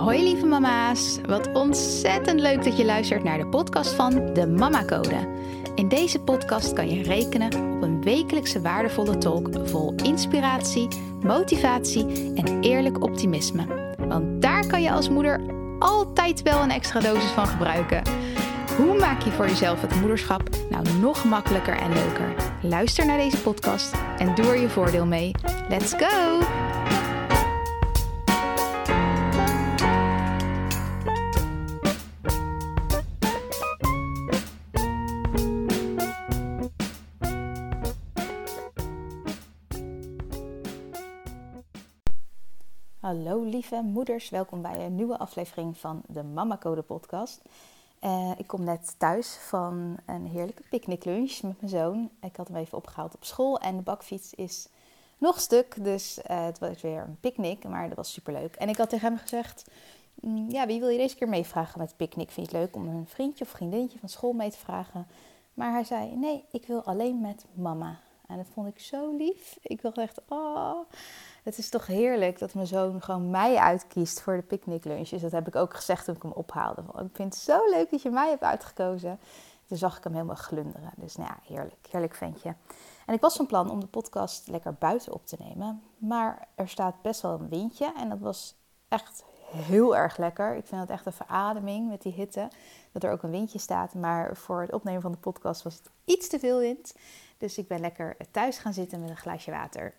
Hoi lieve mama's, wat ontzettend leuk dat je luistert naar de podcast van de Mama Code. In deze podcast kan je rekenen op een wekelijkse waardevolle talk vol inspiratie, motivatie en eerlijk optimisme. Want daar kan je als moeder altijd wel een extra dosis van gebruiken. Hoe maak je voor jezelf het moederschap nou nog makkelijker en leuker? Luister naar deze podcast en doe er je voordeel mee. Let's go! Hallo lieve moeders, welkom bij een nieuwe aflevering van de Mama Code podcast. Uh, ik kom net thuis van een heerlijke picknicklunch met mijn zoon. Ik had hem even opgehaald op school en de bakfiets is nog stuk. Dus uh, het was weer een picknick, maar dat was superleuk. En ik had tegen hem gezegd, mm, ja, wie wil je deze keer meevragen met picknick? Vind je het leuk om een vriendje of vriendinnetje van school mee te vragen? Maar hij zei, nee, ik wil alleen met mama. En dat vond ik zo lief. Ik dacht echt, oh, het is toch heerlijk dat mijn zoon gewoon mij uitkiest voor de picknicklunches. Dat heb ik ook gezegd toen ik hem ophaalde. Ik vind het zo leuk dat je mij hebt uitgekozen. Toen zag ik hem helemaal glunderen. Dus nou ja, heerlijk. Heerlijk ventje. En ik was van plan om de podcast lekker buiten op te nemen. Maar er staat best wel een windje. En dat was echt heel erg lekker. Ik vind het echt een verademing met die hitte. Dat er ook een windje staat. Maar voor het opnemen van de podcast was het iets te veel wind. Dus ik ben lekker thuis gaan zitten met een glaasje water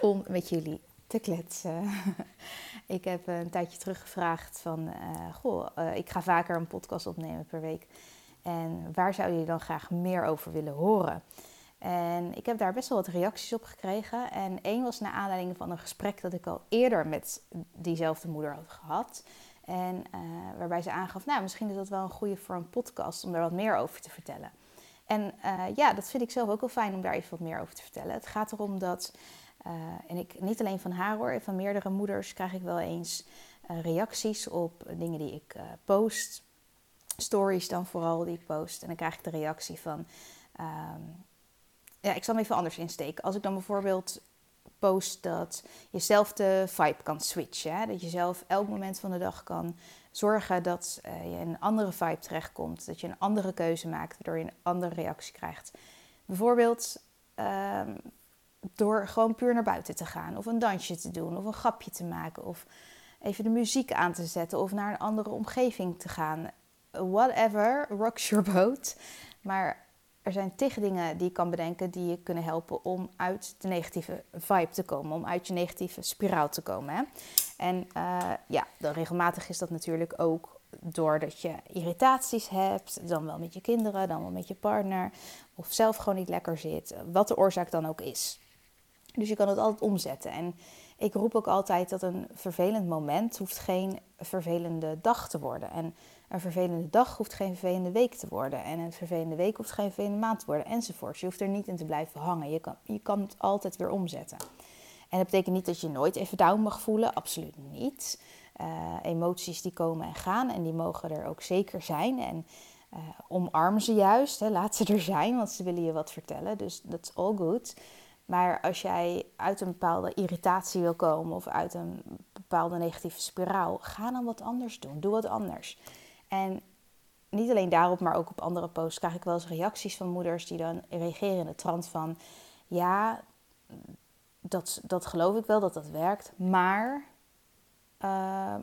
om met jullie te kletsen. ik heb een tijdje teruggevraagd van, uh, goh, uh, ik ga vaker een podcast opnemen per week. En waar zou je dan graag meer over willen horen? En ik heb daar best wel wat reacties op gekregen. En één was naar aanleiding van een gesprek dat ik al eerder met diezelfde moeder had gehad. En uh, waarbij ze aangaf, nou, misschien is dat wel een goede voor een podcast om daar wat meer over te vertellen. En ja, dat vind ik zelf ook wel fijn om daar even wat meer over te vertellen. Het gaat erom dat uh, en ik, niet alleen van haar hoor, van meerdere moeders krijg ik wel eens uh, reacties op dingen die ik post. Stories dan vooral die ik post. En dan krijg ik de reactie van... Um, ja, ik zal hem even anders insteken. Als ik dan bijvoorbeeld post dat je zelf de vibe kan switchen. Hè? Dat je zelf elk moment van de dag kan zorgen dat je in een andere vibe terechtkomt. Dat je een andere keuze maakt, waardoor je een andere reactie krijgt. Bijvoorbeeld... Um, door gewoon puur naar buiten te gaan. Of een dansje te doen. Of een grapje te maken. Of even de muziek aan te zetten. Of naar een andere omgeving te gaan. Whatever, rocks your boat. Maar er zijn tig dingen die je kan bedenken die je kunnen helpen om uit de negatieve vibe te komen. Om uit je negatieve spiraal te komen. Hè? En uh, ja, dan regelmatig is dat natuurlijk ook doordat je irritaties hebt, dan wel met je kinderen, dan wel met je partner, of zelf gewoon niet lekker zit, wat de oorzaak dan ook is. Dus je kan het altijd omzetten. En ik roep ook altijd dat een vervelend moment hoeft geen vervelende dag te worden. En een vervelende dag hoeft geen vervelende week te worden. En een vervelende week hoeft geen vervelende maand te worden. Enzovoort. Je hoeft er niet in te blijven hangen. Je kan, je kan het altijd weer omzetten. En dat betekent niet dat je nooit even down mag voelen. Absoluut niet. Uh, emoties die komen en gaan. En die mogen er ook zeker zijn. En uh, omarm ze juist. Hè. Laat ze er zijn, want ze willen je wat vertellen. Dus dat is all good. Maar als jij uit een bepaalde irritatie wil komen of uit een bepaalde negatieve spiraal, ga dan wat anders doen. Doe wat anders. En niet alleen daarop, maar ook op andere posts krijg ik wel eens reacties van moeders die dan reageren in de trant van: ja, dat, dat geloof ik wel dat dat werkt, maar uh,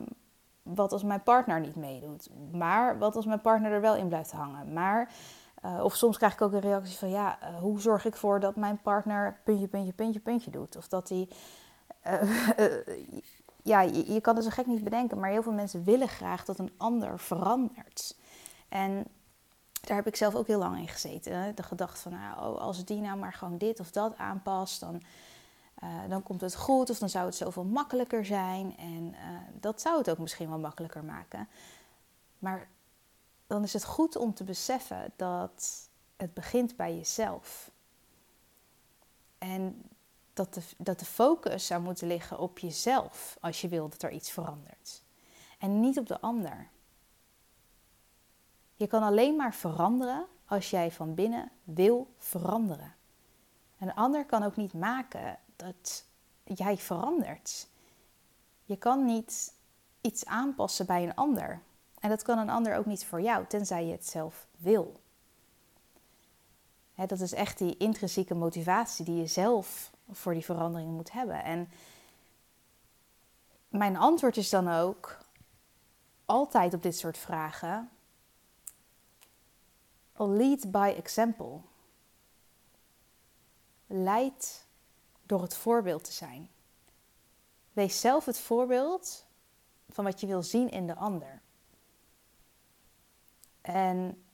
wat als mijn partner niet meedoet? Maar wat als mijn partner er wel in blijft hangen? Maar uh, of soms krijg ik ook een reactie van ja, uh, hoe zorg ik ervoor dat mijn partner puntje, puntje, puntje, puntje doet? Of dat hij. Uh, ja, je, kan het zo gek niet bedenken, maar heel veel mensen willen graag dat een ander verandert. En daar heb ik zelf ook heel lang in gezeten. Hè? De gedachte van nou, als die nou maar gewoon dit of dat aanpast, dan, dan komt het goed. Of dan zou het zoveel makkelijker zijn. En dat zou het ook misschien wel makkelijker maken. Maar dan is het goed om te beseffen dat het begint bij jezelf. En dat de, dat de focus zou moeten liggen op jezelf als je wil dat er iets verandert. En niet op de ander. Je kan alleen maar veranderen als jij van binnen wil veranderen. Een ander kan ook niet maken dat jij verandert. Je kan niet iets aanpassen bij een ander. En dat kan een ander ook niet voor jou, tenzij je het zelf wil. dat is echt die intrinsieke motivatie die je zelf voor die verandering moet hebben. En mijn antwoord is dan ook altijd op dit soort vragen: lead by example. Leid door het voorbeeld te zijn. Wees zelf het voorbeeld van wat je wil zien in de ander. En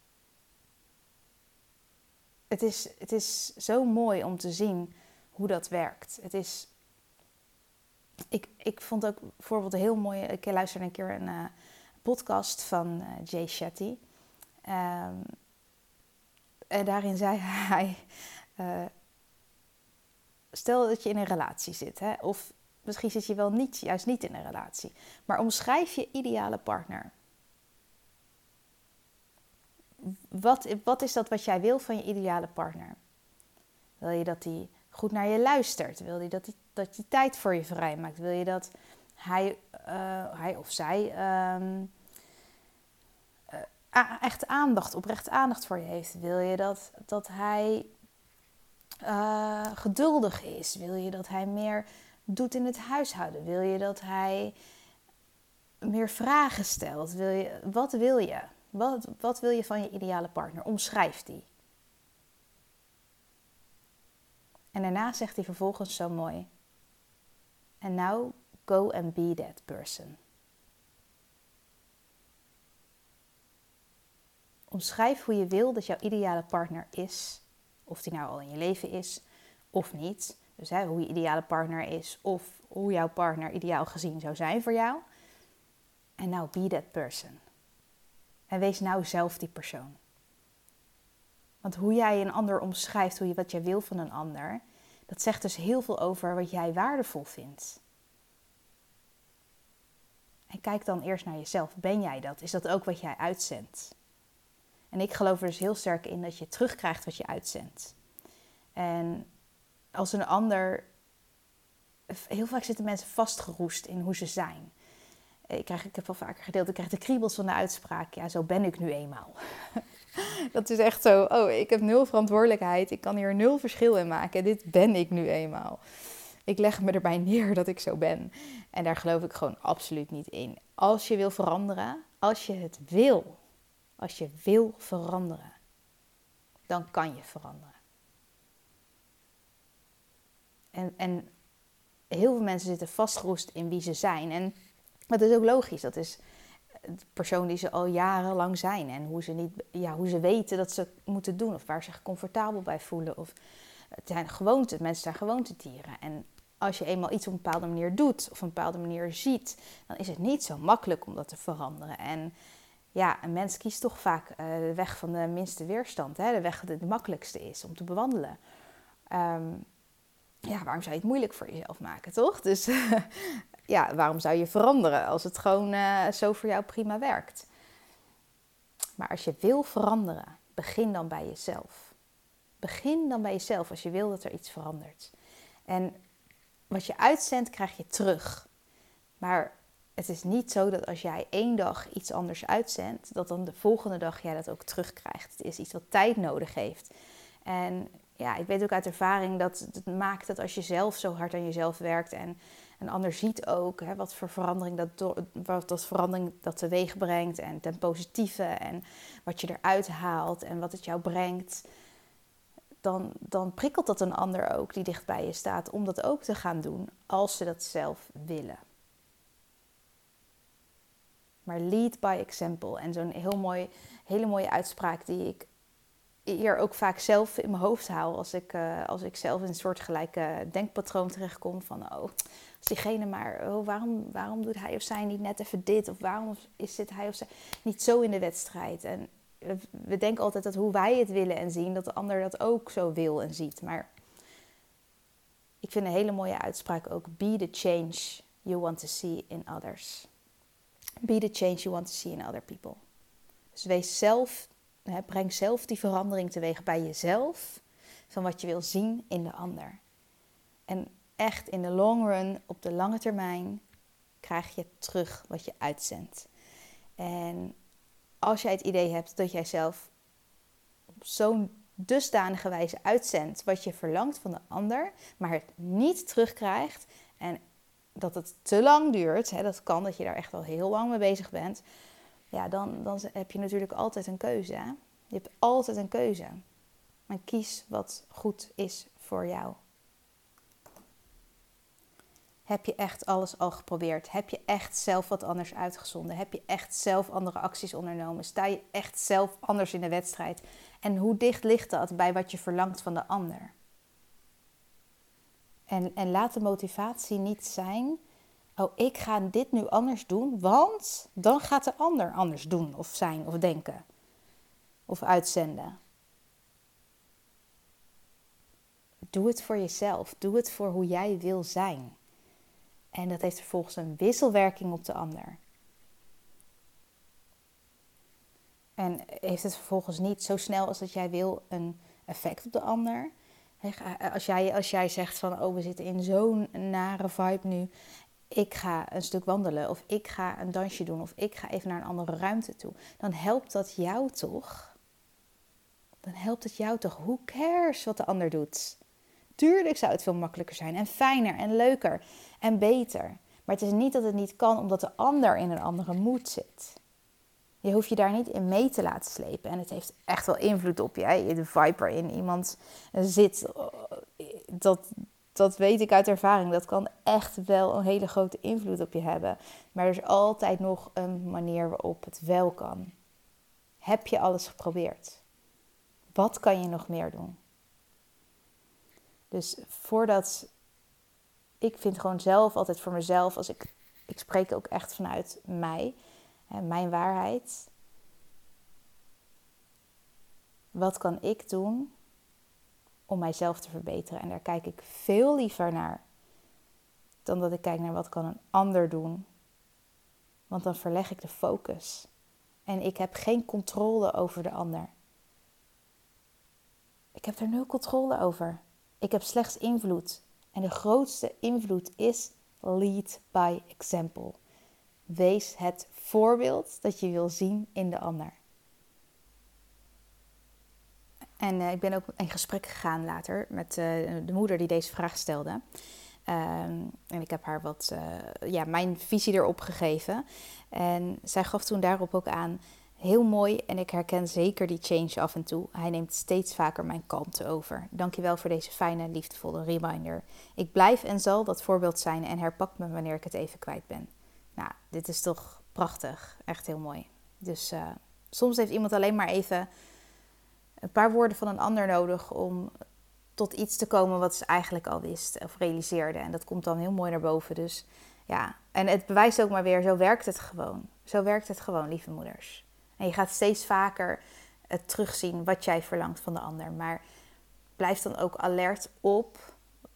het is, het is zo mooi om te zien hoe dat werkt. Het is. Ik, ik vond ook bijvoorbeeld een heel mooi. Ik luisterde een keer een uh, podcast van uh, Jay Shetty. Um, en daarin zei hij. Uh, stel dat je in een relatie zit, hè, of misschien zit je wel niet, juist niet in een relatie, maar omschrijf je ideale partner. Wat, wat is dat wat jij wil van je ideale partner? Wil je dat hij goed naar je luistert? Wil je dat hij dat die tijd voor je vrijmaakt? Wil je dat hij, uh, hij of zij um, uh, echt aandacht, oprecht aandacht voor je heeft? Wil je dat, dat hij uh, geduldig is? Wil je dat hij meer doet in het huishouden? Wil je dat hij meer vragen stelt? Wil je, wat wil je? Wat, wat wil je van je ideale partner? Omschrijf die. En daarna zegt hij vervolgens zo mooi: And now go and be that person. Omschrijf hoe je wil dat jouw ideale partner is. Of die nou al in je leven is of niet. Dus hè, hoe je ideale partner is of hoe jouw partner ideaal gezien zou zijn voor jou. En now be that person. En wees nou zelf die persoon. Want hoe jij een ander omschrijft, hoe je, wat jij wil van een ander, dat zegt dus heel veel over wat jij waardevol vindt. En kijk dan eerst naar jezelf. Ben jij dat? Is dat ook wat jij uitzendt? En ik geloof er dus heel sterk in dat je terugkrijgt wat je uitzendt. En als een ander. Heel vaak zitten mensen vastgeroest in hoe ze zijn. Ik, krijg, ik heb al vaker gedeeld, ik krijg de kriebels van de uitspraak. Ja, zo ben ik nu eenmaal. dat is echt zo. Oh, ik heb nul verantwoordelijkheid. Ik kan hier nul verschil in maken. Dit ben ik nu eenmaal. Ik leg me erbij neer dat ik zo ben. En daar geloof ik gewoon absoluut niet in. Als je wil veranderen, als je het wil, als je wil veranderen, dan kan je veranderen. En, en heel veel mensen zitten vastgeroest in wie ze zijn. En dat is ook logisch. Dat is de persoon die ze al jarenlang zijn. En hoe ze, niet, ja, hoe ze weten dat ze moeten doen. Of waar ze zich comfortabel bij voelen. Of het zijn gewoonten. Mensen zijn gewoontedieren. En als je eenmaal iets op een bepaalde manier doet. Of op een bepaalde manier ziet. Dan is het niet zo makkelijk om dat te veranderen. En ja, een mens kiest toch vaak uh, de weg van de minste weerstand. Hè? De weg die het makkelijkste is om te bewandelen. Um, ja, waarom zou je het moeilijk voor jezelf maken, toch? Dus ja, waarom zou je veranderen als het gewoon uh, zo voor jou prima werkt? Maar als je wil veranderen, begin dan bij jezelf. Begin dan bij jezelf als je wil dat er iets verandert. En wat je uitzendt, krijg je terug. Maar het is niet zo dat als jij één dag iets anders uitzendt, dat dan de volgende dag jij dat ook terugkrijgt. Het is iets wat tijd nodig heeft. En ja, ik weet ook uit ervaring dat het maakt dat als je zelf zo hard aan jezelf werkt en een ander ziet ook hè, wat voor verandering dat, wat dat verandering dat teweeg brengt en ten positieve en wat je eruit haalt en wat het jou brengt, dan, dan prikkelt dat een ander ook die dicht bij je staat om dat ook te gaan doen als ze dat zelf willen. Maar lead by example. En zo'n heel mooi, hele mooie uitspraak die ik hier ook vaak zelf in mijn hoofd haal als ik, uh, als ik zelf in een soort gelijke denkpatroon terechtkom van oh, als diegene maar, oh, waarom, waarom doet hij of zij niet net even dit of waarom is dit hij of zij niet zo in de wedstrijd? En we denken altijd dat hoe wij het willen en zien, dat de ander dat ook zo wil en ziet. Maar ik vind een hele mooie uitspraak ook: be the change you want to see in others. Be the change you want to see in other people. Dus wees zelf breng zelf die verandering teweeg bij jezelf van wat je wil zien in de ander. En echt in de long run, op de lange termijn, krijg je terug wat je uitzendt. En als jij het idee hebt dat jij zelf op zo'n dusdanige wijze uitzendt wat je verlangt van de ander, maar het niet terugkrijgt en dat het te lang duurt, dat kan dat je daar echt wel heel lang mee bezig bent, ja, dan, dan heb je natuurlijk altijd een keuze. Je hebt altijd een keuze. Maar kies wat goed is voor jou. Heb je echt alles al geprobeerd? Heb je echt zelf wat anders uitgezonden? Heb je echt zelf andere acties ondernomen? Sta je echt zelf anders in de wedstrijd? En hoe dicht ligt dat bij wat je verlangt van de ander? En, en laat de motivatie niet zijn: oh, ik ga dit nu anders doen, want dan gaat de ander anders doen of zijn of denken of uitzenden. Doe het voor jezelf. Doe het voor hoe jij wil zijn. En dat heeft vervolgens een wisselwerking op de ander. En heeft het vervolgens niet zo snel als dat jij wil een effect op de ander. Als jij, als jij zegt van, oh we zitten in zo'n nare vibe nu. Ik ga een stuk wandelen of ik ga een dansje doen of ik ga even naar een andere ruimte toe. Dan helpt dat jou toch? Dan helpt het jou toch? Who cares wat de ander doet? Tuurlijk zou het veel makkelijker zijn en fijner en leuker en beter. Maar het is niet dat het niet kan omdat de ander in een andere moed zit. Je hoeft je daar niet in mee te laten slepen. En het heeft echt wel invloed op je. De viper in iemand zit, dat, dat weet ik uit ervaring. Dat kan echt wel een hele grote invloed op je hebben. Maar er is altijd nog een manier waarop het wel kan. Heb je alles geprobeerd? Wat kan je nog meer doen? Dus voordat ik vind gewoon zelf altijd voor mezelf, als ik, ik spreek ook echt vanuit mij, hè, mijn waarheid. Wat kan ik doen om mijzelf te verbeteren? En daar kijk ik veel liever naar dan dat ik kijk naar wat kan een ander doen. Want dan verleg ik de focus. En ik heb geen controle over de ander. Ik heb er nul controle over. Ik heb slechts invloed. En de grootste invloed is lead by example. Wees het voorbeeld dat je wil zien in de ander. En uh, ik ben ook in gesprek gegaan later met uh, de moeder die deze vraag stelde. Um, en ik heb haar wat, uh, ja, mijn visie erop gegeven. En zij gaf toen daarop ook aan Heel mooi en ik herken zeker die change af en toe. Hij neemt steeds vaker mijn kalmte over. Dankjewel voor deze fijne, liefdevolle reminder. Ik blijf en zal dat voorbeeld zijn en herpak me wanneer ik het even kwijt ben. Nou, dit is toch prachtig. Echt heel mooi. Dus soms heeft iemand alleen maar even een paar woorden van een ander nodig om tot iets te komen wat ze eigenlijk al wist of realiseerde. En dat komt dan heel mooi naar boven. Dus ja, en het bewijst ook maar weer, zo werkt het gewoon. Zo werkt het gewoon, lieve moeders. En je gaat steeds vaker het terugzien wat jij verlangt van de ander. Maar blijf dan ook alert op,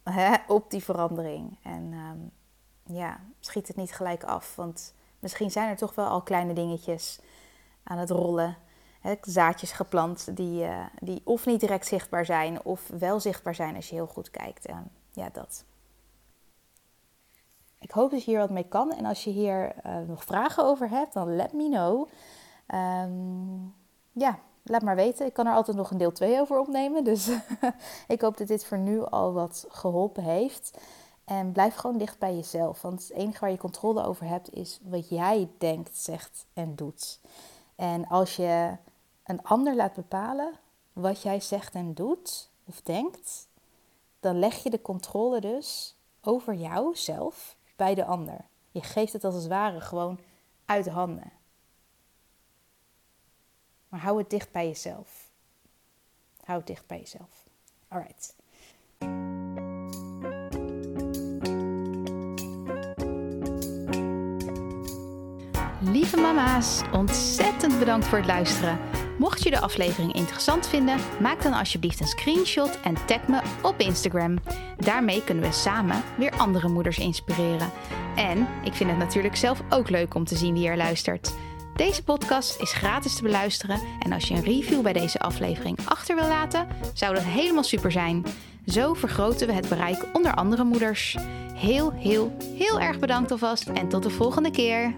hè, op die verandering. En ehm, ja, schiet het niet gelijk af. Want misschien zijn er toch wel al kleine dingetjes aan het rollen. Hè, zaadjes geplant die, uh, die of niet direct zichtbaar zijn, of wel zichtbaar zijn als je heel goed kijkt. Uh, ja, dat. Ik hoop dat je hier wat mee kan. En als je hier uh, nog vragen over hebt, dan let me know. Um, ja, laat maar weten. Ik kan er altijd nog een deel 2 over opnemen. Dus ik hoop dat dit voor nu al wat geholpen heeft. En blijf gewoon dicht bij jezelf. Want het enige waar je controle over hebt is wat jij denkt, zegt en doet. En als je een ander laat bepalen wat jij zegt en doet of denkt, dan leg je de controle dus over jouzelf bij de ander. Je geeft het als het ware gewoon uit handen. Maar hou het dicht bij jezelf. Hou het dicht bij jezelf. Alright. Lieve mama's, ontzettend bedankt voor het luisteren. Mocht je de aflevering interessant vinden, maak dan alsjeblieft een screenshot en tag me op Instagram. Daarmee kunnen we samen weer andere moeders inspireren. En ik vind het natuurlijk zelf ook leuk om te zien wie er luistert. Deze podcast is gratis te beluisteren en als je een review bij deze aflevering achter wil laten, zou dat helemaal super zijn. Zo vergroten we het bereik onder andere moeders. Heel, heel, heel erg bedankt alvast en tot de volgende keer.